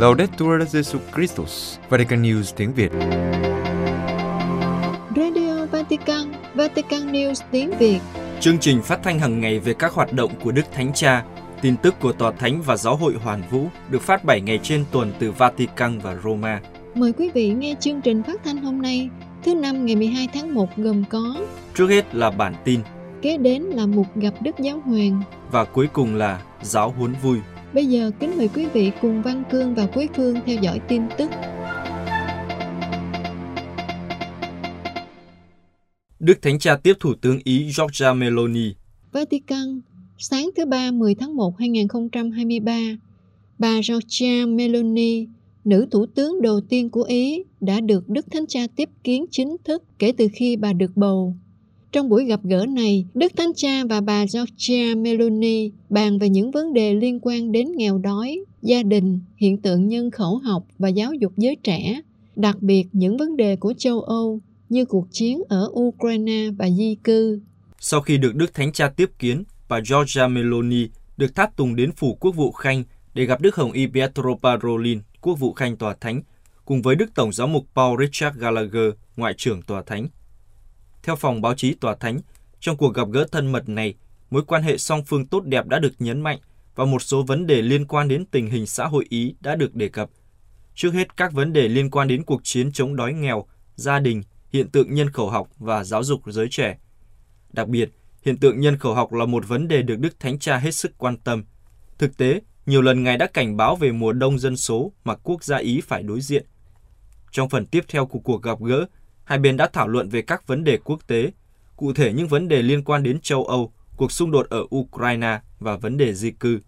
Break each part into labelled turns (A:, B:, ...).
A: Laudetur Jesus Christus, Vatican News tiếng Việt.
B: Radio Vatican, Vatican News tiếng Việt.
C: Chương trình phát thanh hàng ngày về các hoạt động của Đức Thánh Cha, tin tức của Tòa Thánh và Giáo hội Hoàn Vũ được phát 7 ngày trên tuần từ Vatican và Roma.
B: Mời quý vị nghe chương trình phát thanh hôm nay, thứ năm ngày 12 tháng 1 gồm có
C: Trước hết là bản tin
B: Kế đến là mục gặp Đức Giáo Hoàng
C: và cuối cùng là giáo huấn vui.
B: Bây giờ kính mời quý vị cùng Văn Cương và Quế Phương theo dõi tin tức.
C: Đức Thánh Cha tiếp Thủ tướng Ý Giorgia Meloni.
B: Vatican, sáng thứ Ba 10 tháng 1 2023, bà Giorgia Meloni, nữ thủ tướng đầu tiên của Ý, đã được Đức Thánh Cha tiếp kiến chính thức kể từ khi bà được bầu. Trong buổi gặp gỡ này, Đức Thánh Cha và bà Giorgia Meloni bàn về những vấn đề liên quan đến nghèo đói, gia đình, hiện tượng nhân khẩu học và giáo dục giới trẻ, đặc biệt những vấn đề của châu Âu như cuộc chiến ở Ukraine và di cư.
C: Sau khi được Đức Thánh Cha tiếp kiến, bà Giorgia Meloni được tháp tùng đến phủ quốc vụ Khanh để gặp Đức Hồng Y Pietro Parolin, quốc vụ Khanh Tòa Thánh, cùng với Đức Tổng giáo mục Paul Richard Gallagher, Ngoại trưởng Tòa Thánh. Theo phòng báo chí Tòa Thánh, trong cuộc gặp gỡ thân mật này, mối quan hệ song phương tốt đẹp đã được nhấn mạnh và một số vấn đề liên quan đến tình hình xã hội Ý đã được đề cập. Trước hết các vấn đề liên quan đến cuộc chiến chống đói nghèo, gia đình, hiện tượng nhân khẩu học và giáo dục giới trẻ. Đặc biệt, hiện tượng nhân khẩu học là một vấn đề được Đức Thánh Cha hết sức quan tâm. Thực tế, nhiều lần Ngài đã cảnh báo về mùa đông dân số mà quốc gia Ý phải đối diện. Trong phần tiếp theo của cuộc gặp gỡ, hai bên đã thảo luận về các vấn đề quốc tế, cụ thể những vấn đề liên quan đến châu Âu, cuộc xung đột ở Ukraine và vấn đề di cư.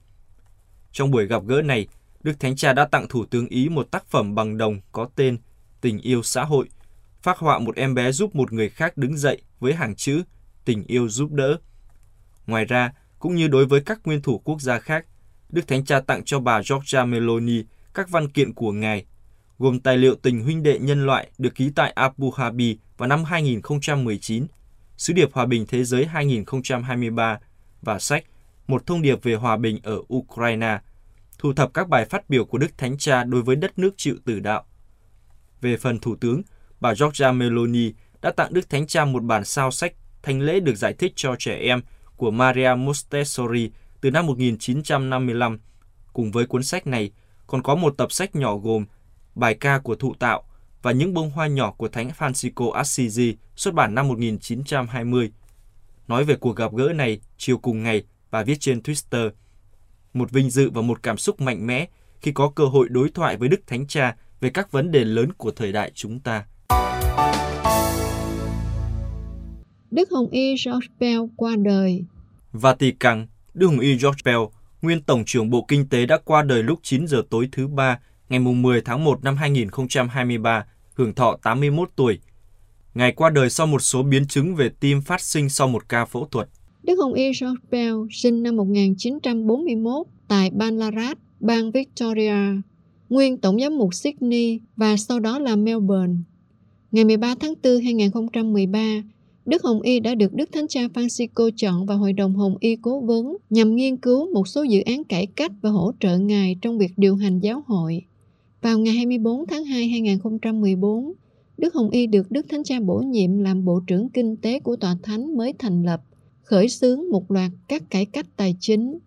C: Trong buổi gặp gỡ này, Đức Thánh Cha đã tặng Thủ tướng Ý một tác phẩm bằng đồng có tên Tình yêu xã hội, phác họa một em bé giúp một người khác đứng dậy với hàng chữ Tình yêu giúp đỡ. Ngoài ra, cũng như đối với các nguyên thủ quốc gia khác, Đức Thánh Cha tặng cho bà Giorgia Meloni các văn kiện của Ngài gồm tài liệu tình huynh đệ nhân loại được ký tại Abu Dhabi vào năm 2019, Sứ điệp Hòa bình Thế giới 2023 và sách Một thông điệp về hòa bình ở Ukraine, thu thập các bài phát biểu của Đức Thánh Cha đối với đất nước chịu tử đạo. Về phần Thủ tướng, bà Giorgia Meloni đã tặng Đức Thánh Cha một bản sao sách Thánh lễ được giải thích cho trẻ em của Maria Montessori từ năm 1955. Cùng với cuốn sách này, còn có một tập sách nhỏ gồm bài ca của thụ tạo và những bông hoa nhỏ của Thánh Francisco Assisi xuất bản năm 1920. Nói về cuộc gặp gỡ này chiều cùng ngày, bà viết trên Twitter, một vinh dự và một cảm xúc mạnh mẽ khi có cơ hội đối thoại với Đức Thánh Cha về các vấn đề lớn của thời đại chúng ta.
B: Đức Hồng Y George Bell qua đời.
C: Vatican, Đức Hồng Y George Bell, nguyên Tổng trưởng Bộ Kinh tế đã qua đời lúc 9 giờ tối thứ ba ngày 10 tháng 1 năm 2023, hưởng thọ 81 tuổi. Ngài qua đời sau một số biến chứng về tim phát sinh sau một ca phẫu thuật.
B: Đức Hồng Y George Bell sinh năm 1941 tại Ballarat, bang Victoria, nguyên Tổng giám mục Sydney và sau đó là Melbourne. Ngày 13 tháng 4 2013, Đức Hồng Y đã được Đức Thánh Cha Francisco chọn vào Hội đồng Hồng Y cố vấn nhằm nghiên cứu một số dự án cải cách và hỗ trợ Ngài trong việc điều hành giáo hội. Vào ngày 24 tháng 2 2014, Đức Hồng Y được Đức Thánh Cha bổ nhiệm làm Bộ trưởng Kinh tế của Tòa Thánh mới thành lập, khởi xướng một loạt các cải cách tài chính.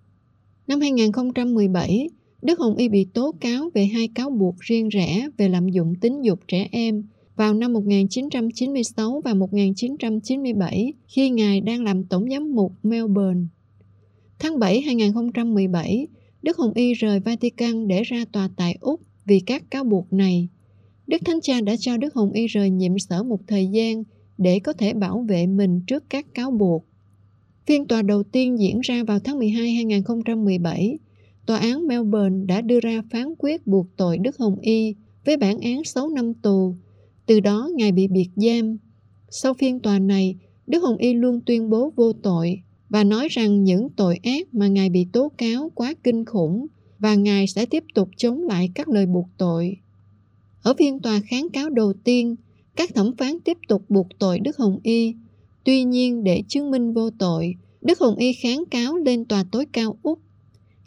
B: Năm 2017, Đức Hồng Y bị tố cáo về hai cáo buộc riêng rẽ về lạm dụng tính dục trẻ em vào năm 1996 và 1997 khi Ngài đang làm Tổng giám mục Melbourne. Tháng 7 2017, Đức Hồng Y rời Vatican để ra tòa tại Úc vì các cáo buộc này. Đức Thánh Cha đã cho Đức Hồng Y rời nhiệm sở một thời gian để có thể bảo vệ mình trước các cáo buộc. Phiên tòa đầu tiên diễn ra vào tháng 12 2017. Tòa án Melbourne đã đưa ra phán quyết buộc tội Đức Hồng Y với bản án 6 năm tù. Từ đó, Ngài bị biệt giam. Sau phiên tòa này, Đức Hồng Y luôn tuyên bố vô tội và nói rằng những tội ác mà Ngài bị tố cáo quá kinh khủng và Ngài sẽ tiếp tục chống lại các lời buộc tội. Ở phiên tòa kháng cáo đầu tiên, các thẩm phán tiếp tục buộc tội Đức Hồng Y. Tuy nhiên, để chứng minh vô tội, Đức Hồng Y kháng cáo lên tòa tối cao Úc.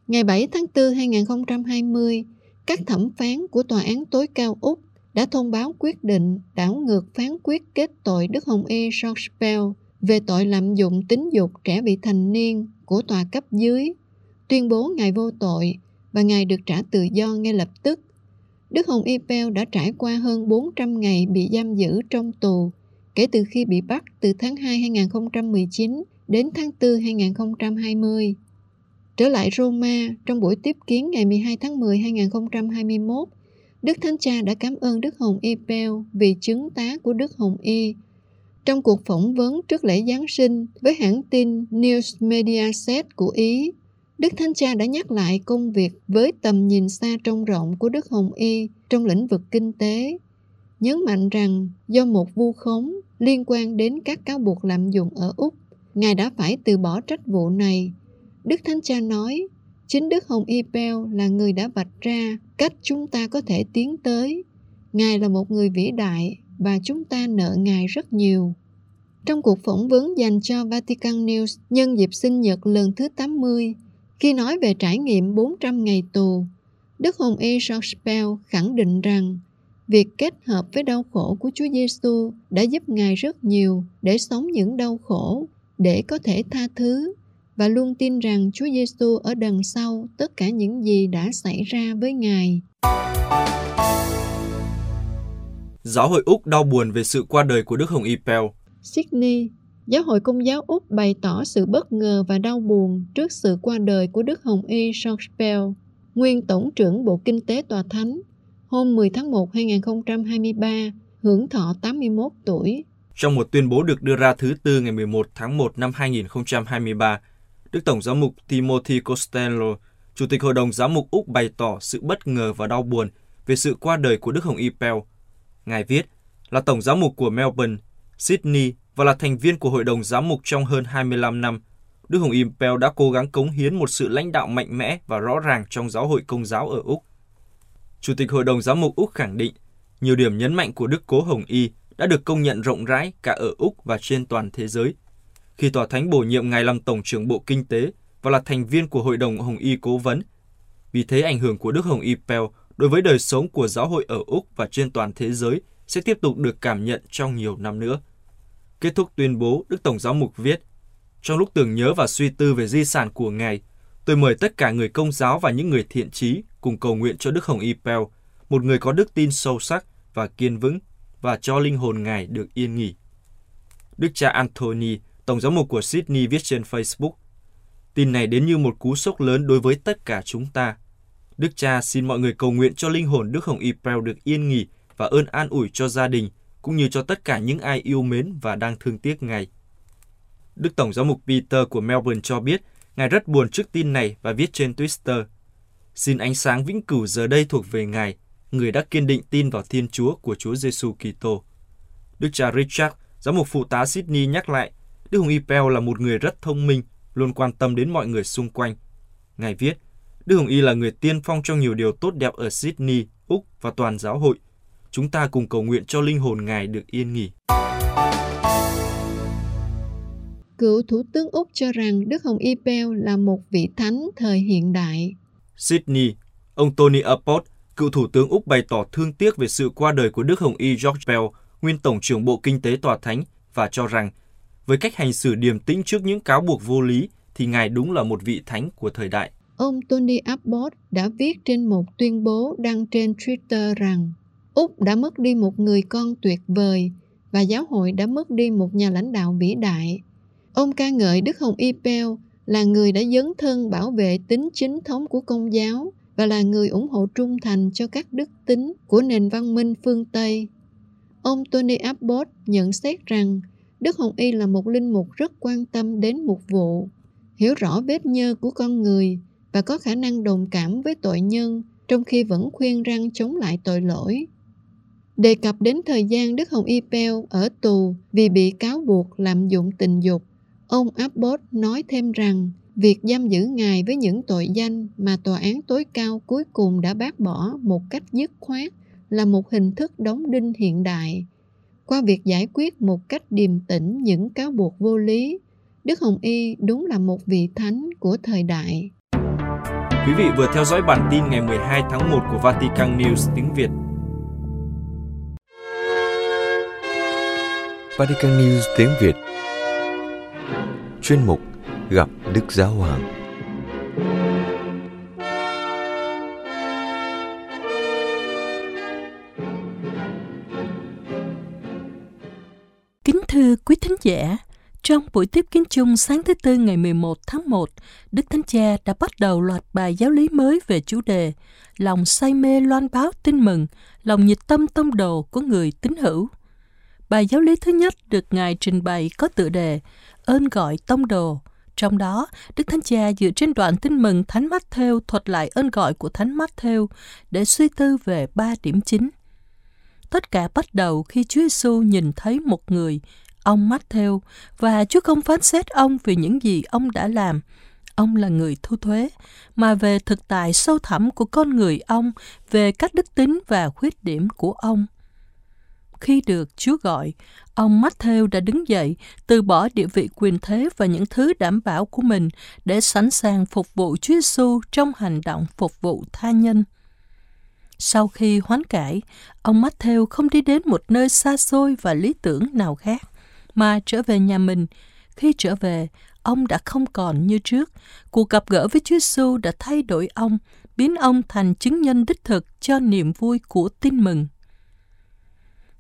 B: Ngày 7 tháng 4 2020, các thẩm phán của Tòa án tối cao Úc đã thông báo quyết định đảo ngược phán quyết kết tội Đức Hồng Y George Bell về tội lạm dụng tính dục trẻ vị thành niên của tòa cấp dưới, tuyên bố ngài vô tội và ngài được trả tự do ngay lập tức. Đức Hồng Y Peo đã trải qua hơn 400 ngày bị giam giữ trong tù kể từ khi bị bắt từ tháng 2 2019 đến tháng 4 2020. Trở lại Roma, trong buổi tiếp kiến ngày 12 tháng 10 2021, Đức Thánh Cha đã cảm ơn Đức Hồng Y Pell vì chứng tá của Đức Hồng Y. Trong cuộc phỏng vấn trước lễ Giáng sinh với hãng tin News Media Set của Ý, Đức Thánh Cha đã nhắc lại công việc với tầm nhìn xa trông rộng của Đức Hồng Y trong lĩnh vực kinh tế, nhấn mạnh rằng do một vu khống liên quan đến các cáo buộc lạm dụng ở Úc, Ngài đã phải từ bỏ trách vụ này. Đức Thánh Cha nói, chính Đức Hồng Y Pell là người đã vạch ra cách chúng ta có thể tiến tới. Ngài là một người vĩ đại và chúng ta nợ Ngài rất nhiều. Trong cuộc phỏng vấn dành cho Vatican News nhân dịp sinh nhật lần thứ 80, khi nói về trải nghiệm 400 ngày tù, Đức Hồng Y Pell khẳng định rằng việc kết hợp với đau khổ của Chúa Giêsu đã giúp Ngài rất nhiều để sống những đau khổ, để có thể tha thứ và luôn tin rằng Chúa Giêsu ở đằng sau tất cả những gì đã xảy ra với Ngài.
C: Giáo hội Úc đau buồn về sự qua đời của Đức Hồng Y Pell.
B: Sydney, Giáo hội Công giáo Úc bày tỏ sự bất ngờ và đau buồn trước sự qua đời của Đức Hồng Y George nguyên Tổng trưởng Bộ Kinh tế Tòa Thánh, hôm 10 tháng 1 2023, hưởng thọ 81 tuổi.
C: Trong một tuyên bố được đưa ra thứ Tư ngày 11 tháng 1 năm 2023, Đức Tổng giám mục Timothy Costello, Chủ tịch Hội đồng Giám mục Úc bày tỏ sự bất ngờ và đau buồn về sự qua đời của Đức Hồng Y Pell. Ngài viết, là Tổng giám mục của Melbourne, Sydney và là thành viên của Hội đồng Giám mục trong hơn 25 năm, Đức Hồng Y Pell đã cố gắng cống hiến một sự lãnh đạo mạnh mẽ và rõ ràng trong giáo hội công giáo ở Úc. Chủ tịch Hội đồng Giám mục Úc khẳng định, nhiều điểm nhấn mạnh của Đức Cố Hồng Y đã được công nhận rộng rãi cả ở Úc và trên toàn thế giới. Khi Tòa Thánh bổ nhiệm Ngài làm Tổng trưởng Bộ Kinh tế và là thành viên của Hội đồng Hồng Y Cố vấn, vì thế ảnh hưởng của Đức Hồng Y Pell đối với đời sống của giáo hội ở Úc và trên toàn thế giới sẽ tiếp tục được cảm nhận trong nhiều năm nữa. Kết thúc tuyên bố, Đức Tổng giáo mục viết, Trong lúc tưởng nhớ và suy tư về di sản của Ngài, tôi mời tất cả người công giáo và những người thiện trí cùng cầu nguyện cho Đức Hồng Y Pell, một người có đức tin sâu sắc và kiên vững, và cho linh hồn Ngài được yên nghỉ. Đức cha Anthony, Tổng giám mục của Sydney viết trên Facebook, Tin này đến như một cú sốc lớn đối với tất cả chúng ta. Đức cha xin mọi người cầu nguyện cho linh hồn Đức Hồng Y Pell được yên nghỉ và ơn an ủi cho gia đình, cũng như cho tất cả những ai yêu mến và đang thương tiếc Ngài. Đức Tổng giám mục Peter của Melbourne cho biết, Ngài rất buồn trước tin này và viết trên Twitter, Xin ánh sáng vĩnh cửu giờ đây thuộc về Ngài, người đã kiên định tin vào Thiên Chúa của Chúa Giêsu Kitô. Đức cha Richard, giám mục phụ tá Sydney nhắc lại, Đức Hồng Y Pell là một người rất thông minh, luôn quan tâm đến mọi người xung quanh. Ngài viết, Đức Hồng Y là người tiên phong trong nhiều điều tốt đẹp ở Sydney, Úc và toàn giáo hội. Chúng ta cùng cầu nguyện cho linh hồn Ngài được yên nghỉ.
B: Cựu Thủ tướng Úc cho rằng Đức Hồng Y Pell là một vị thánh thời hiện đại.
C: Sydney, ông Tony Abbott, cựu Thủ tướng Úc bày tỏ thương tiếc về sự qua đời của Đức Hồng Y George Pell, nguyên Tổng trưởng Bộ Kinh tế Tòa Thánh, và cho rằng với cách hành xử điềm tĩnh trước những cáo buộc vô lý thì Ngài đúng là một vị thánh của thời đại.
B: Ông Tony Abbott đã viết trên một tuyên bố đăng trên Twitter rằng Úc đã mất đi một người con tuyệt vời và giáo hội đã mất đi một nhà lãnh đạo vĩ đại. Ông ca ngợi Đức Hồng Y Pell là người đã dấn thân bảo vệ tính chính thống của công giáo và là người ủng hộ trung thành cho các đức tính của nền văn minh phương Tây. Ông Tony Abbott nhận xét rằng Đức Hồng Y là một linh mục rất quan tâm đến mục vụ, hiểu rõ vết nhơ của con người và có khả năng đồng cảm với tội nhân trong khi vẫn khuyên răng chống lại tội lỗi. Đề cập đến thời gian Đức Hồng Y Pell ở tù vì bị cáo buộc lạm dụng tình dục, ông Abbott nói thêm rằng việc giam giữ Ngài với những tội danh mà tòa án tối cao cuối cùng đã bác bỏ một cách dứt khoát là một hình thức đóng đinh hiện đại. Qua việc giải quyết một cách điềm tĩnh những cáo buộc vô lý, Đức Hồng Y đúng là một vị thánh của thời đại.
D: Quý vị vừa theo dõi bản tin ngày 12 tháng 1 của Vatican News tiếng Việt.
A: Vatican News tiếng Việt Chuyên mục Gặp Đức Giáo Hoàng
E: Kính thưa quý thính giả, trong buổi tiếp kiến chung sáng thứ Tư ngày 11 tháng 1, Đức Thánh Cha đã bắt đầu loạt bài giáo lý mới về chủ đề Lòng say mê loan báo tin mừng, lòng nhiệt tâm tông đồ của người tín hữu. Bài giáo lý thứ nhất được Ngài trình bày có tựa đề Ơn gọi tông đồ. Trong đó, Đức Thánh Cha dựa trên đoạn tin mừng Thánh Mát Theo thuật lại ơn gọi của Thánh Mát Theo để suy tư về ba điểm chính. Tất cả bắt đầu khi Chúa Giêsu nhìn thấy một người, ông Matthew, và Chúa không phán xét ông vì những gì ông đã làm. Ông là người thu thuế, mà về thực tại sâu thẳm của con người ông, về các đức tính và khuyết điểm của ông. Khi được Chúa gọi, ông Matthew đã đứng dậy, từ bỏ địa vị quyền thế và những thứ đảm bảo của mình để sẵn sàng phục vụ Chúa Giêsu trong hành động phục vụ tha nhân. Sau khi hoán cải, ông Matthew không đi đến một nơi xa xôi và lý tưởng nào khác, mà trở về nhà mình. Khi trở về, ông đã không còn như trước. Cuộc gặp gỡ với Chúa Giêsu đã thay đổi ông, biến ông thành chứng nhân đích thực cho niềm vui của tin mừng.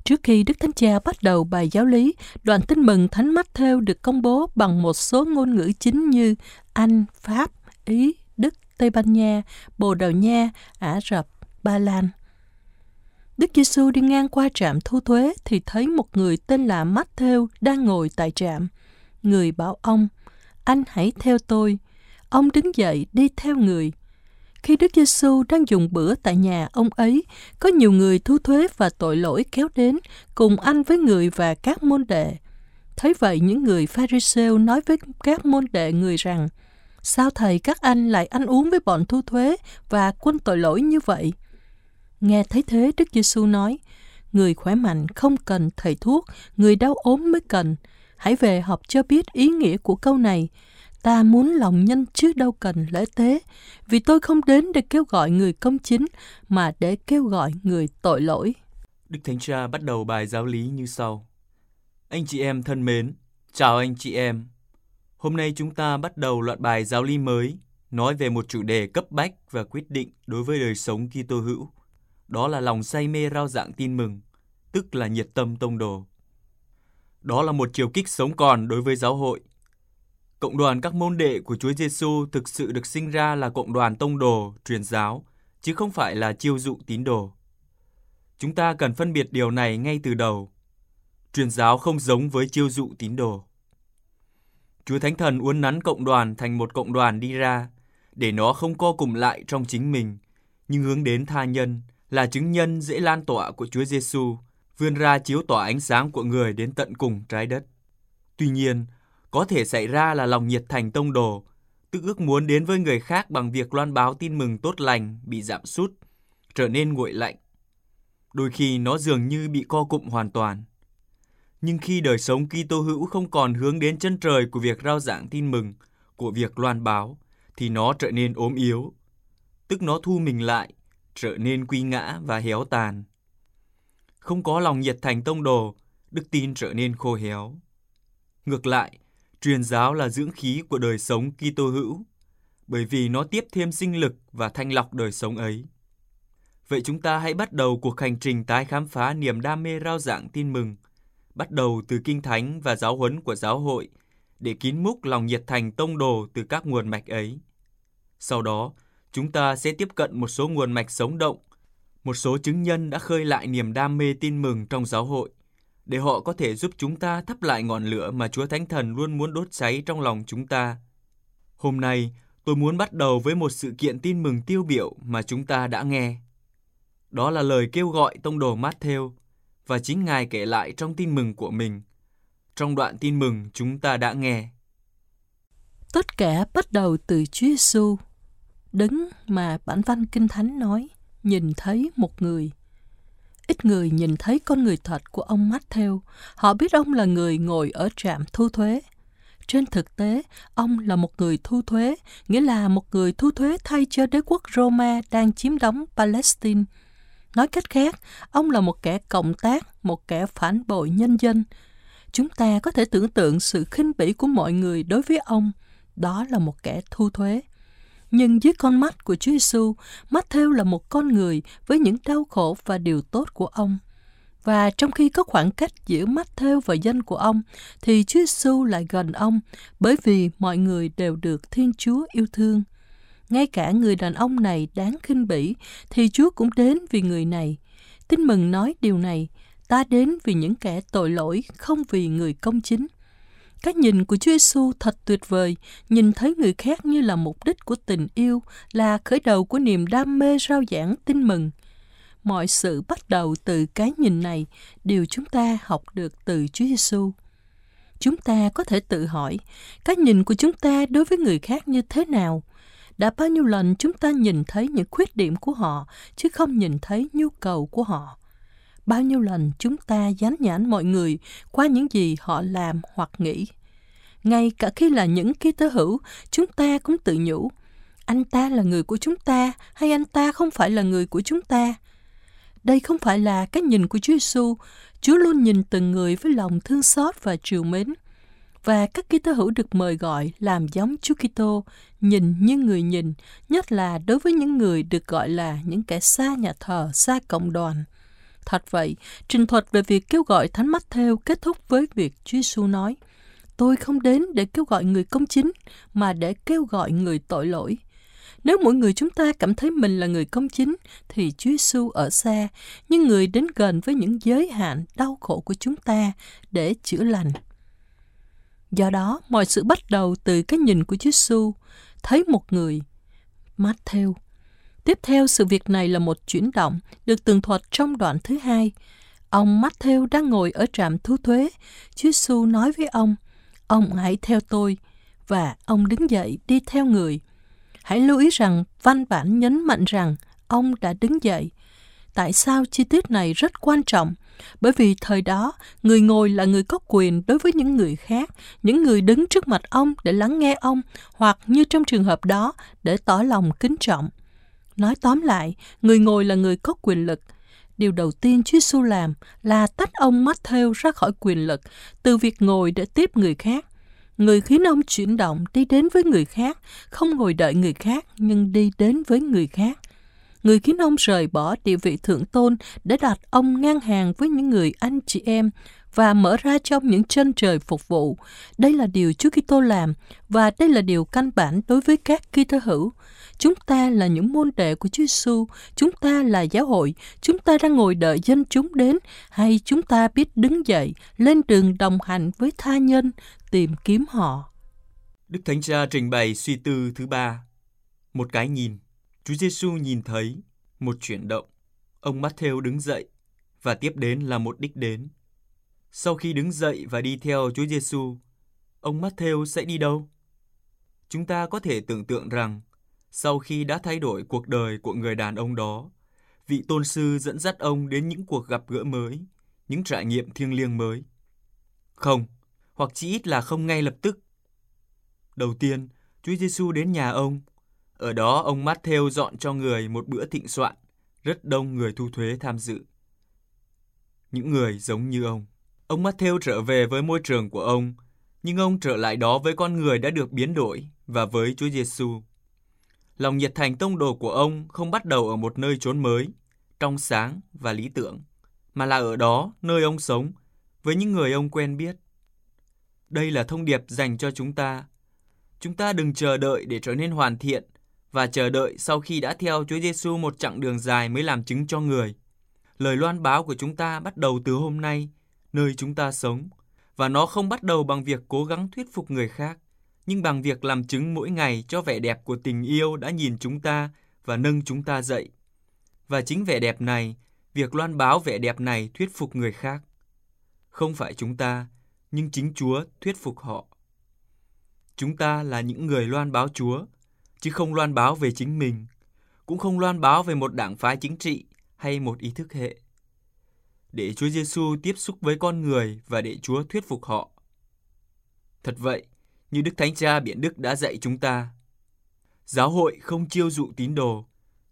E: Trước khi Đức Thánh Cha bắt đầu bài giáo lý, đoạn tin mừng Thánh Matthew được công bố bằng một số ngôn ngữ chính như Anh, Pháp, Ý, Đức, Tây Ban Nha, Bồ Đào Nha, Ả Rập, Ba Lan. Đức Giêsu đi ngang qua trạm thu thuế thì thấy một người tên là Matthew đang ngồi tại trạm. Người bảo ông, anh hãy theo tôi. Ông đứng dậy đi theo người. Khi Đức Giêsu đang dùng bữa tại nhà ông ấy, có nhiều người thu thuế và tội lỗi kéo đến cùng ăn với người và các môn đệ. Thấy vậy những người Pharisêu nói với các môn đệ người rằng, sao thầy các anh lại ăn uống với bọn thu thuế và quân tội lỗi như vậy? Nghe thấy thế Đức Giêsu nói, người khỏe mạnh không cần thầy thuốc, người đau ốm mới cần. Hãy về học cho biết ý nghĩa của câu này. Ta muốn lòng nhân chứ đâu cần lễ tế, vì tôi không đến để kêu gọi người công chính, mà để kêu gọi người tội lỗi.
D: Đức Thánh Cha bắt đầu bài giáo lý như sau. Anh chị em thân mến, chào anh chị em. Hôm nay chúng ta bắt đầu loạt bài giáo lý mới, nói về một chủ đề cấp bách và quyết định đối với đời sống Kitô hữu đó là lòng say mê rao dạng tin mừng, tức là nhiệt tâm tông đồ. Đó là một chiều kích sống còn đối với giáo hội. Cộng đoàn các môn đệ của Chúa Giêsu thực sự được sinh ra là cộng đoàn tông đồ, truyền giáo, chứ không phải là chiêu dụ tín đồ. Chúng ta cần phân biệt điều này ngay từ đầu. Truyền giáo không giống với chiêu dụ tín đồ. Chúa Thánh Thần uốn nắn cộng đoàn thành một cộng đoàn đi ra, để nó không co cùng lại trong chính mình, nhưng hướng đến tha nhân, là chứng nhân dễ lan tỏa của Chúa Giêsu, vươn ra chiếu tỏa ánh sáng của người đến tận cùng trái đất. Tuy nhiên, có thể xảy ra là lòng nhiệt thành tông đồ, tức ước muốn đến với người khác bằng việc loan báo tin mừng tốt lành bị giảm sút, trở nên nguội lạnh. Đôi khi nó dường như bị co cụm hoàn toàn. Nhưng khi đời sống Kitô hữu không còn hướng đến chân trời của việc rao giảng tin mừng, của việc loan báo, thì nó trở nên ốm yếu. Tức nó thu mình lại, trở nên quy ngã và héo tàn. Không có lòng nhiệt thành tông đồ, đức tin trở nên khô héo. Ngược lại, truyền giáo là dưỡng khí của đời sống Kitô hữu, bởi vì nó tiếp thêm sinh lực và thanh lọc đời sống ấy. Vậy chúng ta hãy bắt đầu cuộc hành trình tái khám phá niềm đam mê rao giảng tin mừng, bắt đầu từ kinh thánh và giáo huấn của giáo hội, để kín múc lòng nhiệt thành tông đồ từ các nguồn mạch ấy. Sau đó, chúng ta sẽ tiếp cận một số nguồn mạch sống động, một số chứng nhân đã khơi lại niềm đam mê tin mừng trong giáo hội, để họ có thể giúp chúng ta thắp lại ngọn lửa mà Chúa Thánh Thần luôn muốn đốt cháy trong lòng chúng ta. Hôm nay, tôi muốn bắt đầu với một sự kiện tin mừng tiêu biểu mà chúng ta đã nghe. Đó là lời kêu gọi tông đồ Matthew và chính Ngài kể lại trong tin mừng của mình. Trong đoạn tin mừng chúng ta đã nghe.
E: Tất cả bắt đầu từ Chúa Giêsu Đứng mà bản văn Kinh Thánh nói, nhìn thấy một người. Ít người nhìn thấy con người thật của ông Matthew. Họ biết ông là người ngồi ở trạm thu thuế. trên thực tế, ông là một người thu thuế, nghĩa là một người thu thuế thay cho đế quốc Roma đang chiếm đóng Palestine. Nói cách khác, ông là một kẻ cộng tác, một kẻ phản bội nhân dân. Chúng ta có thể tưởng tượng sự khinh bỉ của mọi người đối với ông. Đó là một kẻ thu thuế. Nhưng dưới con mắt của Chúa Giêsu, Matthew là một con người với những đau khổ và điều tốt của ông. Và trong khi có khoảng cách giữa Matthew và dân của ông, thì Chúa Giêsu lại gần ông, bởi vì mọi người đều được Thiên Chúa yêu thương. Ngay cả người đàn ông này đáng khinh bỉ, thì Chúa cũng đến vì người này. Tin mừng nói điều này, ta đến vì những kẻ tội lỗi, không vì người công chính. Cái nhìn của Chúa Giêsu thật tuyệt vời, nhìn thấy người khác như là mục đích của tình yêu, là khởi đầu của niềm đam mê rao giảng tin mừng. Mọi sự bắt đầu từ cái nhìn này, điều chúng ta học được từ Chúa Giêsu. Chúng ta có thể tự hỏi, cái nhìn của chúng ta đối với người khác như thế nào? Đã bao nhiêu lần chúng ta nhìn thấy những khuyết điểm của họ, chứ không nhìn thấy nhu cầu của họ? Bao nhiêu lần chúng ta dán nhãn mọi người qua những gì họ làm hoặc nghĩ. Ngay cả khi là những ký tơ hữu, chúng ta cũng tự nhủ, anh ta là người của chúng ta hay anh ta không phải là người của chúng ta. Đây không phải là cái nhìn của Chúa Giêsu. Chúa luôn nhìn từng người với lòng thương xót và chiều mến. Và các ký tơ hữu được mời gọi làm giống Chúa Kitô, nhìn như người nhìn, nhất là đối với những người được gọi là những kẻ xa nhà thờ, xa cộng đoàn. Thật vậy, trình thuật về việc kêu gọi Thánh Mắt theo kết thúc với việc Chúa Giêsu nói, Tôi không đến để kêu gọi người công chính, mà để kêu gọi người tội lỗi. Nếu mỗi người chúng ta cảm thấy mình là người công chính, thì Chúa Giêsu ở xa, nhưng người đến gần với những giới hạn đau khổ của chúng ta để chữa lành. Do đó, mọi sự bắt đầu từ cái nhìn của Chúa Giêsu, thấy một người, Matthew Tiếp theo sự việc này là một chuyển động được tường thuật trong đoạn thứ hai. Ông Matthew đang ngồi ở trạm thu thuế. Chúa Giêsu nói với ông, ông hãy theo tôi. Và ông đứng dậy đi theo người. Hãy lưu ý rằng văn bản nhấn mạnh rằng ông đã đứng dậy. Tại sao chi tiết này rất quan trọng? Bởi vì thời đó, người ngồi là người có quyền đối với những người khác, những người đứng trước mặt ông để lắng nghe ông, hoặc như trong trường hợp đó, để tỏ lòng kính trọng. Nói tóm lại, người ngồi là người có quyền lực. Điều đầu tiên Chúa Giêsu làm là tách ông Matthew ra khỏi quyền lực từ việc ngồi để tiếp người khác. Người khiến ông chuyển động đi đến với người khác, không ngồi đợi người khác nhưng đi đến với người khác. Người khiến ông rời bỏ địa vị thượng tôn để đặt ông ngang hàng với những người anh chị em và mở ra trong những chân trời phục vụ. Đây là điều Chúa Kitô làm và đây là điều căn bản đối với các Kitô hữu. Chúng ta là những môn đệ của Chúa Giêsu, chúng ta là giáo hội, chúng ta đang ngồi đợi dân chúng đến hay chúng ta biết đứng dậy lên đường đồng hành với tha nhân tìm kiếm họ.
D: Đức Thánh Cha trình bày suy tư thứ ba. Một cái nhìn. Chúa Giêsu nhìn thấy một chuyển động. Ông Matthew đứng dậy và tiếp đến là một đích đến. Sau khi đứng dậy và đi theo Chúa Giêsu, ông Matthew sẽ đi đâu? Chúng ta có thể tưởng tượng rằng sau khi đã thay đổi cuộc đời của người đàn ông đó, vị tôn sư dẫn dắt ông đến những cuộc gặp gỡ mới, những trải nghiệm thiêng liêng mới. Không, hoặc chỉ ít là không ngay lập tức. Đầu tiên, Chúa Giêsu đến nhà ông. Ở đó ông Matthew dọn cho người một bữa thịnh soạn, rất đông người thu thuế tham dự. Những người giống như ông. Ông Matthew trở về với môi trường của ông, nhưng ông trở lại đó với con người đã được biến đổi và với Chúa Giêsu. Lòng nhiệt thành tông đồ của ông không bắt đầu ở một nơi chốn mới, trong sáng và lý tưởng, mà là ở đó nơi ông sống, với những người ông quen biết. Đây là thông điệp dành cho chúng ta. Chúng ta đừng chờ đợi để trở nên hoàn thiện và chờ đợi sau khi đã theo Chúa Giêsu một chặng đường dài mới làm chứng cho người. Lời loan báo của chúng ta bắt đầu từ hôm nay, nơi chúng ta sống, và nó không bắt đầu bằng việc cố gắng thuyết phục người khác nhưng bằng việc làm chứng mỗi ngày cho vẻ đẹp của tình yêu đã nhìn chúng ta và nâng chúng ta dậy. Và chính vẻ đẹp này, việc loan báo vẻ đẹp này thuyết phục người khác. Không phải chúng ta, nhưng chính Chúa thuyết phục họ. Chúng ta là những người loan báo Chúa, chứ không loan báo về chính mình, cũng không loan báo về một đảng phái chính trị hay một ý thức hệ. Để Chúa Giêsu tiếp xúc với con người và để Chúa thuyết phục họ. Thật vậy, như Đức Thánh Cha Biển Đức đã dạy chúng ta. Giáo hội không chiêu dụ tín đồ,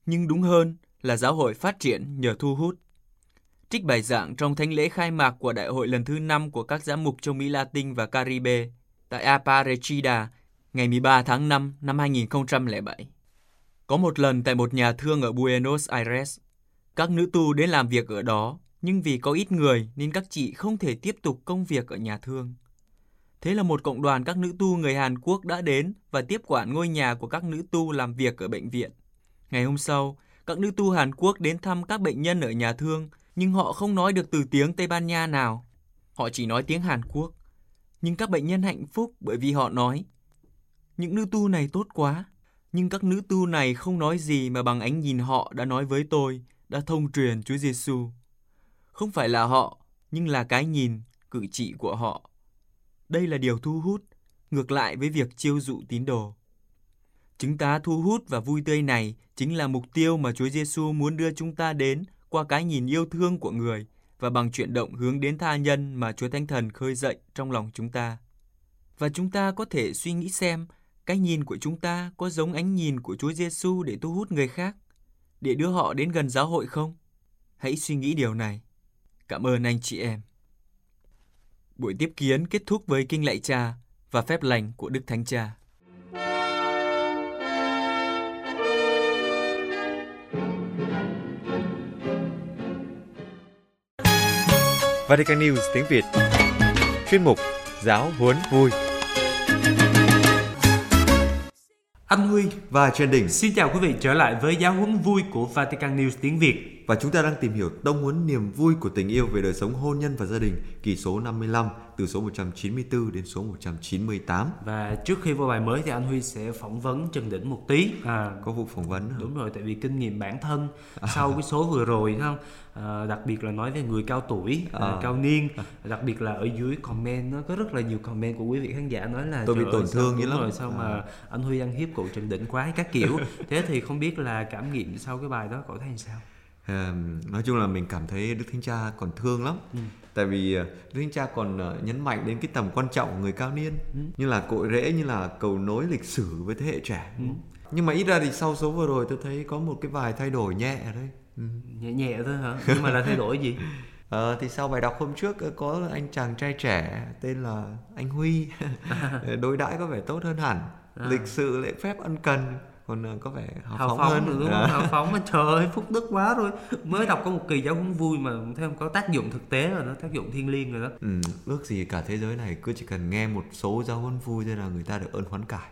D: nhưng đúng hơn là giáo hội phát triển nhờ thu hút. Trích bài giảng trong thánh lễ khai mạc của đại hội lần thứ 5 của các giám mục châu Mỹ Latin và Caribe tại Aparecida ngày 13 tháng 5 năm 2007. Có một lần tại một nhà thương ở Buenos Aires, các nữ tu đến làm việc ở đó, nhưng vì có ít người nên các chị không thể tiếp tục công việc ở nhà thương. Thế là một cộng đoàn các nữ tu người Hàn Quốc đã đến và tiếp quản ngôi nhà của các nữ tu làm việc ở bệnh viện. Ngày hôm sau, các nữ tu Hàn Quốc đến thăm các bệnh nhân ở nhà thương, nhưng họ không nói được từ tiếng Tây Ban Nha nào. Họ chỉ nói tiếng Hàn Quốc. Nhưng các bệnh nhân hạnh phúc bởi vì họ nói, những nữ tu này tốt quá, nhưng các nữ tu này không nói gì mà bằng ánh nhìn họ đã nói với tôi, đã thông truyền Chúa Giêsu. Không phải là họ, nhưng là cái nhìn, cử chỉ của họ. Đây là điều thu hút, ngược lại với việc chiêu dụ tín đồ. Chúng ta thu hút và vui tươi này chính là mục tiêu mà Chúa Giêsu muốn đưa chúng ta đến qua cái nhìn yêu thương của người và bằng chuyển động hướng đến tha nhân mà Chúa Thánh Thần khơi dậy trong lòng chúng ta. Và chúng ta có thể suy nghĩ xem cái nhìn của chúng ta có giống ánh nhìn của Chúa Giêsu để thu hút người khác, để đưa họ đến gần giáo hội không? Hãy suy nghĩ điều này. Cảm ơn anh chị em. Buổi tiếp kiến kết thúc với kinh lạy cha và phép lành của Đức Thánh Cha.
A: Vatican News tiếng Việt Chuyên mục Giáo huấn vui
F: Anh Huy
A: và Trần Đình
F: xin chào quý vị trở lại với giáo huấn vui của Vatican News tiếng Việt.
A: Và chúng ta đang tìm hiểu tông huấn niềm vui của tình yêu về đời sống hôn nhân và gia đình kỳ số 55 từ số 194 đến số 198
F: Và trước khi vô bài mới thì anh Huy sẽ phỏng vấn Trần Đỉnh một tí. À,
A: có vụ phỏng vấn hả?
F: đúng rồi, tại vì kinh nghiệm bản thân sau cái số vừa rồi không? À, đặc biệt là nói về người cao tuổi, à,
A: À.
F: cao niên, đặc biệt là ở dưới comment nó có rất là nhiều comment của quý vị khán giả nói là
A: Tôi bị
F: "Trời
A: tổn
F: ơi,
A: thương dữ lắm."
F: rồi sao mà anh Huy ăn hiếp cụ Trần Đỉnh quá các kiểu. Thế thì không biết là cảm nghiệm sau cái bài đó cậu thấy sao?
A: À, nói chung là mình cảm thấy Đức Thánh Cha còn thương lắm
F: Ừ.
A: tại vì à, Đức Thánh Cha còn à, nhấn mạnh đến cái tầm quan trọng của người cao niên
F: Ừ.
A: như là cội rễ như là cầu nối lịch sử với thế hệ trẻ nhưng mà ít ra thì sau số vừa rồi tôi thấy có một cái vài thay đổi nhẹ ở đây ừ.
F: Nhẹ nhẹ thôi hả? Nhưng mà là thay đổi gì?
A: Ờ, thì sau bài đọc hôm trước ờ, có anh chàng trai trẻ tên là anh Huy đối đãi có vẻ tốt hơn hẳn lịch sự lễ phép ân cần còn ờ, có vẻ hào,
F: hào
A: phóng,
F: phóng
A: hơn
F: đúng không?
A: À.
F: hào phóng mà trời ơi phúc đức quá rồi mới đọc có một kỳ giáo huấn vui mà thấy không có tác dụng thực tế rồi đó tác dụng thiên liêng rồi đó
A: Ừ, ước gì cả thế giới này cứ chỉ cần nghe một số giáo huấn vui thôi là người ta được ơn hoán cải.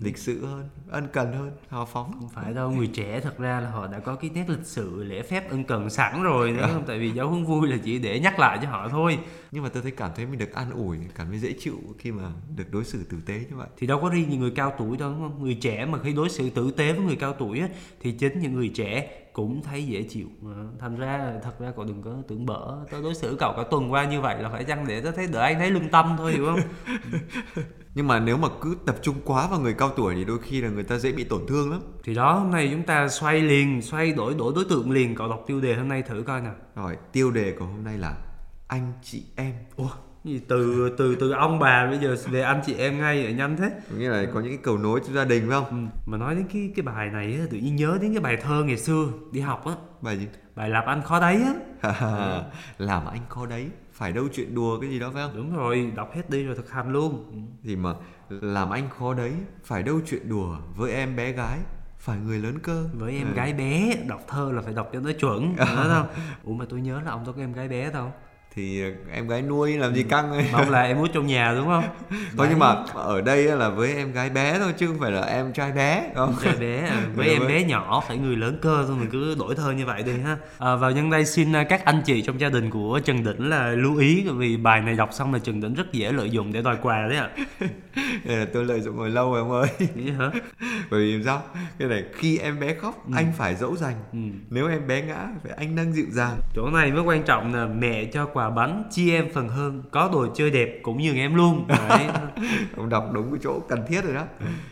A: Lịch sự hơn ân cần hơn hào phóng.
F: Không phải đâu người trẻ thật ra là họ đã có cái nét lịch sự lễ phép ân cần sẵn rồi đúng không? Tại vì giáo huấn vui là chỉ để nhắc lại cho họ thôi.
A: Nhưng mà tôi thấy cảm thấy mình được an ủi cảm thấy dễ chịu khi mà được đối xử tử tế như vậy.
F: Thì đâu có riêng những người cao tuổi đâu đúng không? Người trẻ mà khi đối xử tử tế với người cao tuổi á, thì chính những người trẻ cũng thấy dễ chịu. Ờ, thành ra thật ra cậu đừng có tưởng bở tớ đối xử cậu cả tuần qua như vậy là phải chăng để tớ thấy đợi anh thấy lương tâm thôi hiểu không
A: nhưng mà nếu mà cứ tập trung quá vào người cao tuổi thì đôi khi là người ta dễ bị tổn thương lắm.
F: Thì đó hôm nay chúng ta xoay liền xoay đổi đổi đối tượng liền cậu đọc tiêu đề hôm nay thử coi nào.
A: Rồi tiêu đề của hôm nay là anh chị em.
F: Ủa gì? Từ từ từ ông bà bây giờ về anh chị em ngay ở nhanh thế.
A: Nghĩa là có những cái cầu nối trong gia đình phải không?
F: Ừ. mà nói đến cái cái bài này á, tự nhiên nhớ đến cái bài thơ ngày xưa đi học á.
A: Bài gì?
F: Bài làm anh khó đấy á.
A: Làm anh khó đấy phải đâu chuyện đùa cái gì đó phải không?
F: Đúng rồi đọc hết đi rồi thực hành luôn. Ừ.
A: thì mà làm anh khó đấy phải đâu chuyện đùa với em bé gái phải người lớn cơ.
F: Với em
A: Ừ.
F: gái bé đọc thơ là phải đọc cho nó chuẩn nhớ không? Ủa mà tôi nhớ là ông có em gái bé đâu
A: thì em gái nuôi làm gì căng ấy.
F: Mà ông là em út trong nhà đúng không?
A: Thôi nhưng mà ở đây là với em gái bé thôi chứ không phải là em trai bé không?
F: Trai bé à, với
A: Ừ,
F: em bé nhỏ phải người lớn cơ thôi mình cứ đổi thơ như vậy đi ha. À, vào nhân đây xin à, các anh chị trong gia đình của Trần Đỉnh là lưu ý vì bài này đọc xong là Trần Đỉnh rất dễ lợi dụng để đòi quà đấy ạ.
A: Là tôi lợi dụng hồi lâu rồi ông ơi.
F: Nghĩ hả?
A: Bởi vì sao? Cái này khi em bé khóc anh phải dỗ dành.
F: Ừ.
A: nếu em bé ngã phải anh nâng dịu dàng.
F: Chỗ này mới quan trọng là mẹ cho quà bánh chi em phần hơn có đồ chơi đẹp cũng nhường em luôn. Đấy.
A: Ông đọc đúng cái chỗ cần thiết rồi đó.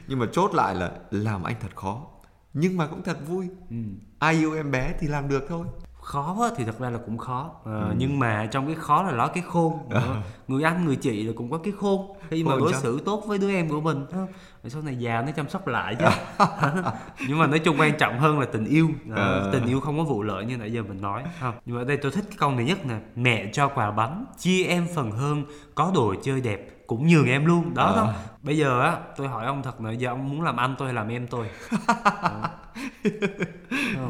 A: Nhưng mà chốt lại là làm anh thật khó nhưng mà cũng thật vui.
F: Ừ.
A: ai yêu em bé thì làm được thôi
F: khó á, thì thật ra là cũng khó. À, nhưng mà trong cái khó là nó cái khôn. Đó. người anh người chị là cũng có cái khôn. Khi mà đối xử tốt với đứa em của mình đó. Rồi sau này già nó chăm sóc lại chứ. Nhưng mà nói chung quan trọng hơn là tình yêu.
A: Ờ.
F: tình yêu không có vụ lợi như nãy giờ mình nói không. Nhưng mà ở đây tôi thích cái câu này nhất nè mẹ cho quà bánh chia em phần hơn có đồ chơi đẹp cũng nhường em luôn. Đó
A: Ờ.
F: đó bây giờ á tôi hỏi ông thật là giờ ông muốn làm anh tôi hay làm em tôi?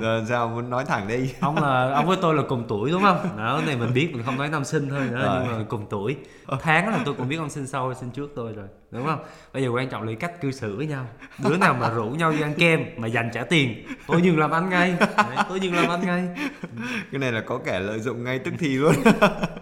A: Giờ sao muốn nói thẳng đi?
F: Ông là ông với tôi là cùng tuổi đúng không? Đó này mình biết mình không nói năm sinh thôi nữa
A: Rồi.
F: nhưng mà cùng tuổi. Tháng là tôi cũng biết ông sinh sau hay sinh trước tôi rồi đúng không? Bây giờ quan trọng là cách cư xử với nhau. Đứa nào mà rủ nhau đi ăn kem mà dành trả tiền tôi dừng làm ăn ngay. Đấy, tôi dừng làm ăn ngay.
A: Cái này là có kẻ lợi dụng ngay tức thì luôn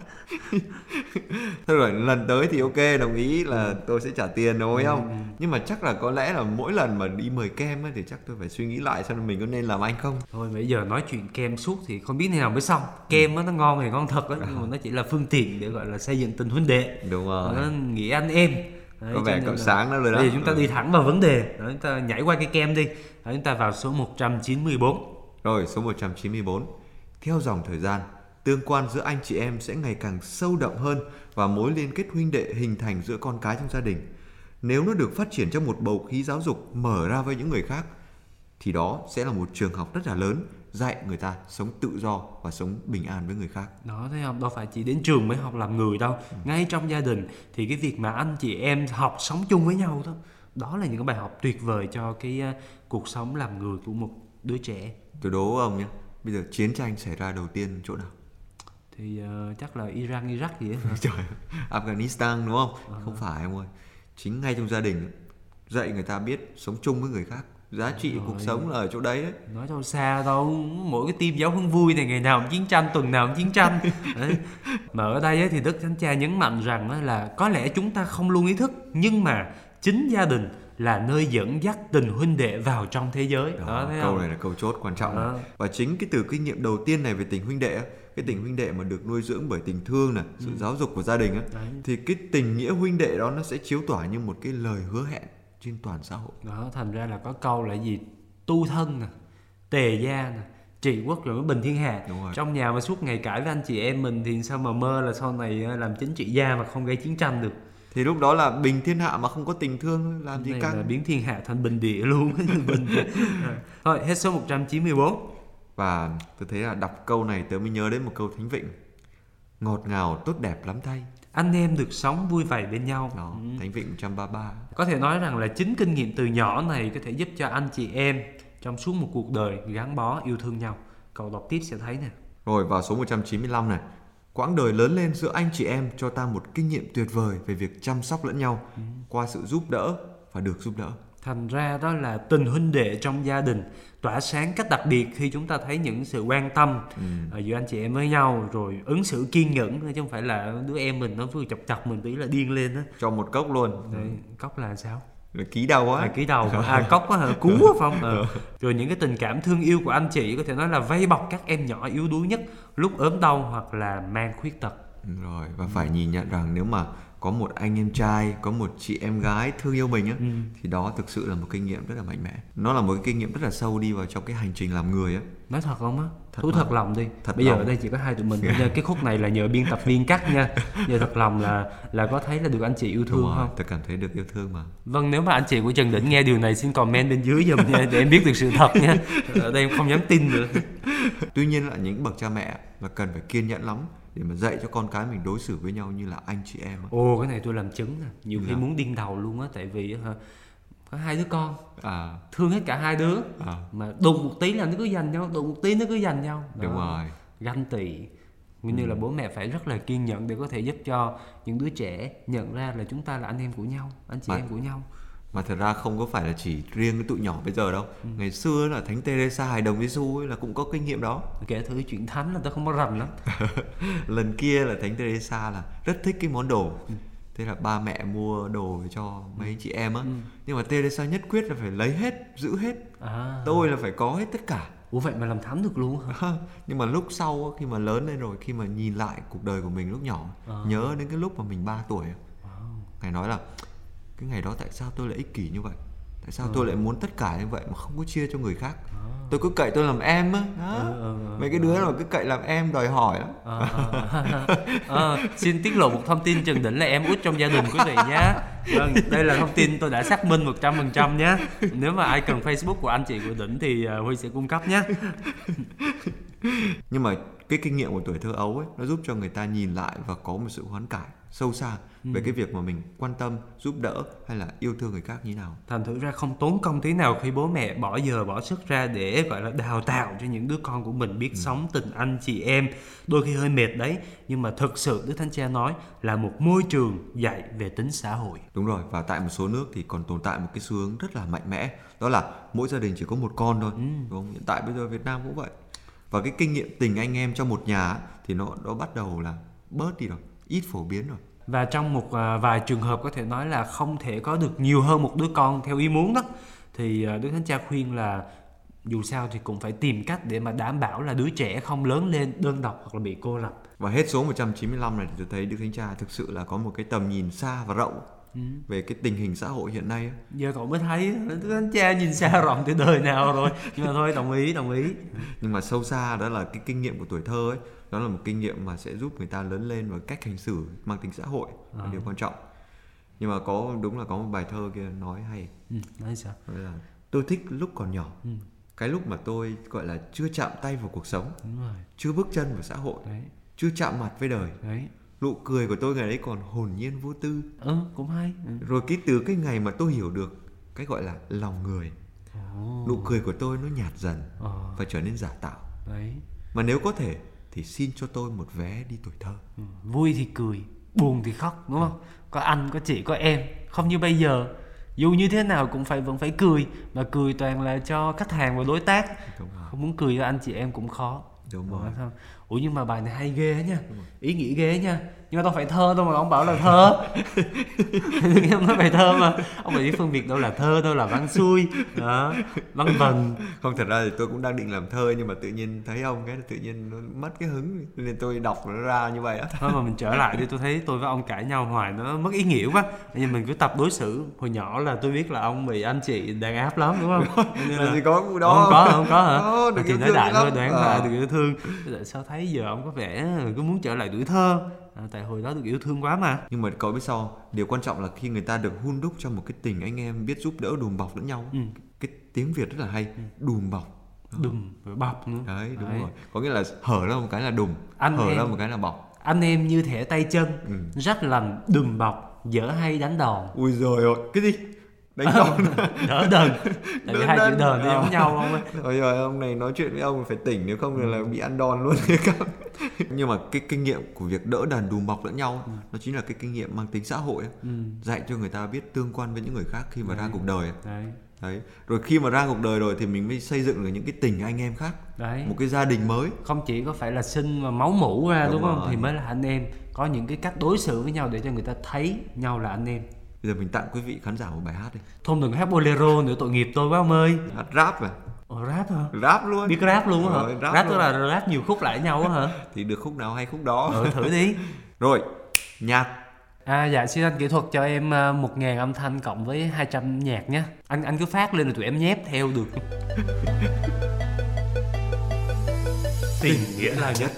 A: thôi rồi lần tới thì ok đồng ý là tôi sẽ trả tiền đúng không? Nhưng mà chắc là có lẽ là mỗi lần mà đi mời kem ấy, thì chắc tôi phải suy nghĩ lại xem mình có nên làm anh không.
F: Thôi bây giờ nói chuyện kem suốt thì không biết thế nào mới xong. Kem á nó ngon thì ngon thật á nhưng mà nó chỉ là phương tiện để gọi là xây dựng tình huynh đệ.
A: Đúng rồi.
F: Nó nghĩa anh em. Đấy,
A: có vẻ cậu sáng đó rồi đó
F: Bây giờ chúng ta đi thẳng vào vấn đề. Đấy, chúng ta nhảy qua cái kem đi. Đấy, chúng ta vào số 194
A: Rồi số 194 Theo dòng thời gian Tương quan giữa anh chị em sẽ ngày càng sâu đậm hơn Và mối liên kết huynh đệ hình thành giữa con cái trong gia đình. Nếu nó được phát triển trong một bầu khí giáo dục mở ra với những người khác Thì đó sẽ là một trường học rất là lớn Dạy người ta sống tự do và sống bình an với người khác.
F: Đó thấy không? Đâu phải chỉ đến trường mới học làm người đâu. Ngay trong gia đình Thì cái việc mà anh chị em học sống chung với nhau đó Đó là những cái bài học tuyệt vời cho cái uh, cuộc sống làm người của một đứa trẻ.
A: Tôi đố ông nhé Bây giờ chiến tranh xảy ra đầu tiên chỗ nào?
F: Thì uh, chắc là Iran, Iraq gì ấy?
A: Trời Afghanistan đúng không? Không phải ông ơi Chính ngay trong gia đình ấy, Dạy người ta biết sống chung với người khác Giá trị
F: Rồi.
A: cuộc sống là ở chỗ đấy đấy
F: Nói đâu xa đâu Mỗi cái team giáo huấn vui này Ngày nào cũng chiến tranh Tuần nào cũng chiến tranh Đấy. Mà ở đây ấy, thì Đức Thánh Cha nhấn mạnh rằng là Có lẽ chúng ta không luôn ý thức Nhưng mà chính gia đình là nơi dẫn dắt tình huynh đệ vào trong thế giới đó,
A: Đó, câu
F: không?
A: này là câu chốt quan trọng
F: Đó.
A: này. và chính cái từ kinh nghiệm đầu tiên này về tình huynh đệ á, cái tình huynh đệ mà được nuôi dưỡng bởi tình thương này sự giáo dục của gia đình
F: Ừ. Đấy.
A: thì cái tình nghĩa huynh đệ đó nó sẽ chiếu tỏa như một cái lời hứa hẹn trên toàn xã hội.
F: Đó thành ra là có câu là gì? Tu thân nè tề gia nè trị quốc rồi mới bình thiên hạ. Trong nhà mà suốt ngày cãi với anh chị em mình thì sao mà mơ là sau này ờ, làm chính trị gia mà không gây chiến tranh được?
A: Thì lúc đó là bình thiên hạ mà không có tình thương làm gì căng?
F: biến thiên hạ thành bình địa luôn. Bình địa. thôi hết số 194
A: và tôi thấy là đọc câu này tớ mới nhớ đến một câu thánh vịnh. Ngọt ngào tốt đẹp lắm thay.
F: Anh em được sống vui vẻ bên nhau.
A: Đó
F: Ừ.
A: thánh vịnh 133
F: có thể nói rằng là chính kinh nghiệm từ nhỏ này có thể giúp cho anh chị em trong suốt một cuộc đời gắn bó yêu thương nhau. Cậu đọc tiếp sẽ thấy nè.
A: Rồi vào số 195 này. Quãng đời lớn lên giữa anh chị em cho ta một kinh nghiệm tuyệt vời về việc chăm sóc lẫn nhau qua sự giúp đỡ và được giúp đỡ.
F: Thành ra đó là tình huynh đệ trong gia đình tỏa sáng cách đặc biệt khi chúng ta thấy những sự quan tâm ở giữa anh chị em với nhau rồi ứng xử kiên nhẫn chứ không phải là đứa em mình nó vừa chọc chọc mình tí là điên lên á.
A: Cho một cốc luôn.
F: Đấy, cốc là sao?
A: Là ký đầu
F: À,
A: á.
F: ký đầu à cốc á hả cú á phải không ờ. rồi những cái tình cảm thương yêu của anh chị có thể nói là vây bọc các em nhỏ yếu đuối nhất lúc ốm đau hoặc là mang khuyết tật
A: Ừ, Rồi và phải nhìn nhận rằng nếu mà có một anh em trai, có một chị em gái thương yêu mình á thì đó thực sự là một kinh nghiệm rất là mạnh mẽ. Nó là một cái kinh nghiệm rất là sâu đi vào trong cái hành trình làm người á.
F: nói thật không á
A: Thật
F: thú
A: mà.
F: thật lòng đi
A: Thật
F: bây giờ
A: lòng.
F: ở đây chỉ có hai tụi mình nha cái khúc này là nhờ biên tập viên cắt nha giờ thật lòng là là có thấy là được anh chị yêu thương
A: Đúng
F: không
A: tôi cảm thấy được yêu thương mà.
F: Vâng, nếu mà anh chị của Trần Đỉnh nghe điều này xin comment bên dưới giùm nha để em biết được sự thật nha. Ở đây em không dám tin nữa.
A: Tuy nhiên là những bậc cha mẹ là cần phải kiên nhẫn lắm để mà dạy cho con cái mình đối xử với nhau như là anh chị em á.
F: Ồ, cái này tôi làm chứng nè. Nhiều khi
A: Dạ.
F: muốn điên đầu luôn á tại vì hả có hai đứa con
A: À,
F: thương hết cả hai đứa
A: à
F: mà đụng một tí là nó cứ giành nhau, đụng một tí nó cứ giành nhau. Đó.
A: đúng rồi.
F: Ganh tị. Nguyên như là bố mẹ phải rất là kiên nhẫn để có thể giúp cho những đứa trẻ nhận ra là chúng ta là anh em của nhau, anh chị
A: Mà-
F: em của nhau.
A: Mà thật ra không có phải là chỉ riêng cái tụi nhỏ bây giờ đâu. Ngày xưa là Thánh Teresa hài đồng Giêsu ấy là cũng có kinh nghiệm đó.
F: Kể thử chuyện thánh là tao không có rành lắm.
A: Lần kia là Thánh Teresa là rất thích cái món đồ. Thế là ba mẹ mua đồ cho mấy chị em á. Nhưng mà Teresa nhất quyết là phải lấy hết, giữ hết.
F: À.
A: Tôi là phải có hết tất cả.
F: Ủa vậy mà làm thánh được luôn hả?
A: Nhưng mà lúc sau khi mà lớn lên rồi, khi mà nhìn lại cuộc đời của mình lúc nhỏ, nhớ đến cái lúc mà mình 3 tuổi. Ngài nói là cái ngày đó tại sao tôi lại ích kỷ như vậy? Tại sao tôi lại muốn tất cả như vậy mà không có chia cho người khác? tôi cứ cậy tôi làm em á đó.
F: Ừ, ừ, ừ,
A: mấy cái đứa nào cứ cậy làm em đòi hỏi lắm.
F: Ờ, ờ, ờ, xin tiết lộ một thông tin Trần Đỉnh là em út trong gia đình quý vị nhé Vâng, đây là thông tin tôi đã xác minh 100% nhé Nếu mà ai cần Facebook của anh chị của Đỉnh thì ờ, Huy sẽ cung cấp nhé
A: nhưng mà cái kinh nghiệm của tuổi thơ ấu ấy nó giúp cho người ta nhìn lại và có một sự hoán cải sâu xa về cái việc mà mình quan tâm giúp đỡ hay là yêu thương người khác như thế nào?
F: Thành thử ra không tốn công tí nào khi bố mẹ bỏ giờ bỏ sức ra để gọi là đào tạo cho những đứa con của mình biết sống tình anh chị em. Đôi khi hơi mệt đấy Nhưng mà thực sự Đức Thánh Cha nói là một môi trường dạy về tính xã hội.
A: Đúng rồi và tại một số nước thì còn tồn tại một cái xu hướng rất là mạnh mẽ đó là mỗi gia đình chỉ có một con thôi đúng không? hiện tại bây giờ Việt Nam cũng vậy. Và cái kinh nghiệm tình anh em trong một nhà thì nó nó bắt đầu là bớt đi rồi ít phổ biến rồi
F: Và trong một à, vài trường hợp có thể nói là không thể có được nhiều hơn một đứa con theo ý muốn đó Thì à, Đức Thánh Cha khuyên là dù sao thì cũng phải tìm cách để mà đảm bảo là đứa trẻ không lớn lên đơn độc hoặc là bị cô lập.
A: Và hết số 195 này thì tôi thấy Đức Thánh Cha thực sự là có một cái tầm nhìn xa và rộng về cái tình hình xã hội hiện nay.
F: Giờ cậu mới thấy Đức Thánh Cha nhìn xa rộng từ đời nào rồi. Nhưng mà thôi đồng ý đồng ý.
A: Nhưng mà sâu xa đó là cái kinh nghiệm của tuổi thơ ấy đó là một kinh nghiệm mà sẽ giúp người ta lớn lên và cách hành xử mang tính xã hội là điều quan trọng. Nhưng mà có đúng là có một bài thơ kia nói hay.
F: Ừ, Nói sao?
A: Nói là tôi thích lúc còn nhỏ.
F: Ừ.
A: cái lúc mà tôi gọi là chưa chạm tay vào cuộc sống
F: Đúng rồi.
A: chưa bước chân vào xã hội
F: Đấy.
A: chưa chạm mặt với đời.
F: Đấy.
A: Nụ cười của tôi ngày đấy còn hồn nhiên vô tư.
F: Ừ cũng hay. Ừ.
A: rồi cái từ cái ngày mà tôi hiểu được cái gọi là lòng người nụ cười của tôi nó nhạt dần
F: Ờ.
A: và trở nên giả tạo.
F: Đấy.
A: Mà nếu có thể thì xin cho tôi một vé đi tuổi thơ.
F: Ừ. Vui thì cười Buồn thì khóc đúng không? Có anh có chị có em. Không như bây giờ Dù như thế nào cũng phải vẫn phải cười Mà cười toàn là cho khách hàng và đối tác.
A: Đúng rồi.
F: Không muốn cười cho anh chị em cũng khó.
A: Đúng
F: Ủa,
A: rồi.
F: sao? Ủa nhưng mà bài này hay ghê nha. Ý nghĩa ghê nha. Nhưng mà đâu phải thơ đâu mà ông bảo là thơ. Em nói bài thơ mà. Ông phải biết phân biệt đâu là thơ đâu là văn xuôi. Đó Văn vần.
A: Không thật ra thì tôi cũng đang định làm thơ nhưng mà tự nhiên thấy ông cái tự nhiên nó mất cái hứng. Nên tôi đọc nó ra như vậy á.
F: Thôi mà mình trở lại đi tôi thấy tôi với ông cãi nhau hoài nó mất ý nghĩa quá. Nhưng mình cứ tập đối xử. Hồi nhỏ là tôi biết là ông bị anh chị đàn áp lắm đúng không? Nên
A: làm gì có đó
F: Không có không có hả?
A: Đó, đừng
F: thì nói đại thôi đoán
A: Ờ.
F: là được yêu thương. Sao thấy giờ ông có vẻ cứ muốn trở lại tuổi thơ. À, Tại hồi đó được yêu thương quá mà.
A: Nhưng mà cậu biết sao điều quan trọng là khi người ta được hun đúc trong một cái tình anh em biết giúp đỡ đùm bọc lẫn nhau
F: Ừ.
A: cái tiếng việt rất là hay đùm bọc.
F: Đùm rồi bọc nữa.
A: Đấy đúng
F: Đấy.
A: rồi. Có nghĩa là hở ra một cái là đùm
F: Anh
A: hở
F: em.
A: ra một cái là bọc.
F: Anh em như thẻ tay chân
A: Ừ.
F: Rách lành đùm bọc Dở hay đánh đòn.
A: Ui rồi ôi cái gì đánh đòn.
F: Đỡ đần. Tại vì
A: Đỡ
F: hai chữ
A: đần.
F: đờn
A: Ờ.
F: giống nhau không ấy
A: Ôi giời, ông này nói chuyện với ông phải tỉnh nếu không thì là bị ăn đòn luôn. Nhưng mà cái kinh nghiệm của việc đỡ đàn đùm bọc lẫn nhau Nó chính là cái kinh nghiệm mang tính xã hội
F: ừ.
A: Dạy cho người ta biết tương quan với những người khác khi mà ra cuộc đời ấy.
F: Đấy.
A: Đấy. Rồi khi mà ra cuộc đời rồi thì mình mới xây dựng được những cái tình anh em khác.
F: Đấy.
A: Một cái gia đình mới.
F: Không chỉ có phải là sinh mà máu mủ ra đúng,
A: Đúng
F: không?
A: Rồi.
F: thì mới là anh em. Có những cái cách đối xử với nhau để cho người ta thấy nhau là anh em
A: Bây giờ mình tặng quý vị khán giả một bài hát đi.
F: Thôi đừng hát bolero nữa tội nghiệp tôi quá ông ơi.
A: Hát rap à?
F: Ồ, rap hả?
A: Rap luôn.
F: Biết rap luôn hả?
A: Rồi,
F: rap,
A: rap
F: tức là rap nhiều khúc lại nhau hả?
A: Thì được khúc nào hay khúc đó.
F: Ừ thử đi.
A: Rồi Nhạc.
F: À dạ xin anh kỹ thuật cho em à, một ngàn âm thanh cộng với 200 nhạc nhé. Anh anh cứ phát lên rồi tụi em nhép theo được.
G: Tình nghĩa là nhất,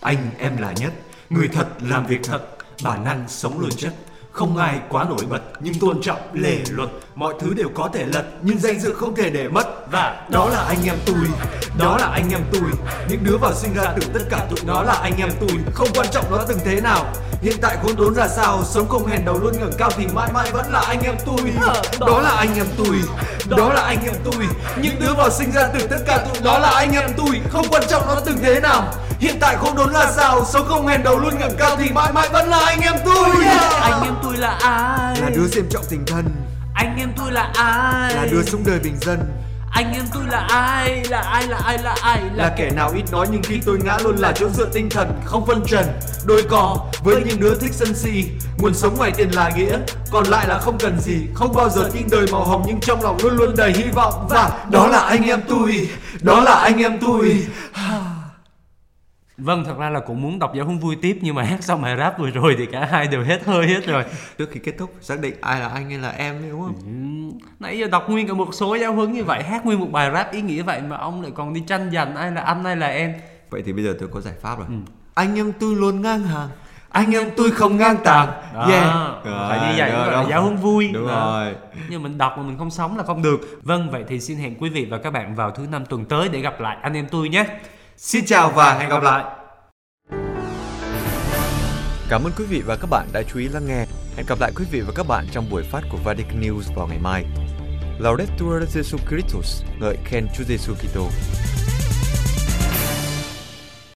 G: anh em là nhất, người thật làm việc thật, bản năng sống luôn chất. Không ai quá nổi bật nhưng tôn trọng lề luật. Mọi thứ đều có thể lật nhưng danh dự không thể để mất. Và đó là anh em tôi, đó là anh em tôi Những đứa vào sinh ra từ tất cả tụi nó là anh em tôi Không quan trọng nó từng thế nào Hiện tại khốn đốn ra sao. Sống không hèn đầu luôn ngẩng cao thì mãi mãi vẫn là anh em tôi Đó. Là anh em tôi, đó là anh em tôi Những đứa vào sinh ra từ tất cả tụi nó là anh em tôi Không quan trọng nó từng thế nào Hiện tại khốn đốn ra sao. Sống không hèn đầu luôn ngẩng cao thì mãi mãi vẫn là anh em tôi
F: anh em tôi là ai?
A: Là đứa xem trọng tình thân.
F: Anh em tôi là ai?
A: Là đứa sống đời bình dân.
F: Anh em tôi là ai? Là ai là ai là ai?
G: Là kẻ nào ít nói nhưng khi tôi ngã luôn là chỗ dựa tinh thần không phân trần đôi co với những đứa thích sân si. Nguồn sống ngoài tiền là nghĩa còn lại là không cần gì. Không bao giờ tin đời màu hồng nhưng trong lòng luôn luôn đầy hy vọng. Và đó là anh em tôi đó là anh em tôi
F: Vâng, thật ra là cũng muốn đọc giáo huấn vui tiếp nhưng mà hát xong bài rap vừa rồi thì cả hai đều hết hơi hết rồi.
A: Trước khi kết thúc xác định ai là anh hay là em đúng không?
F: Ừ, nãy giờ đọc nguyên cả một số giáo huấn như vậy, hát nguyên một bài rap ý nghĩa vậy mà ông lại còn đi tranh giành ai là anh ai là em.
A: Vậy thì bây giờ tôi có giải pháp rồi.
F: Ừ.
A: Anh em tôi luôn ngang hàng. Anh em tôi không ngang tàng.
F: Đó,
A: Yeah.
F: phải như vậy
A: Rồi,
F: là giáo huấn vui.
A: Đúng
F: Đó.
A: rồi.
F: Nhưng mình đọc mà mình không sống là không được. Vâng, vậy thì xin hẹn quý vị và các bạn vào thứ năm tuần tới để gặp lại anh em tôi nhé.
A: Xin chào và hẹn gặp lại.
H: Cảm ơn quý vị và các bạn đã chú ý lắng nghe. Hẹn gặp lại quý vị và các bạn trong buổi phát của Vatican News vào ngày mai. Laudetur Jesu Christus, ngợi khen Chúa Giêsu Kitô.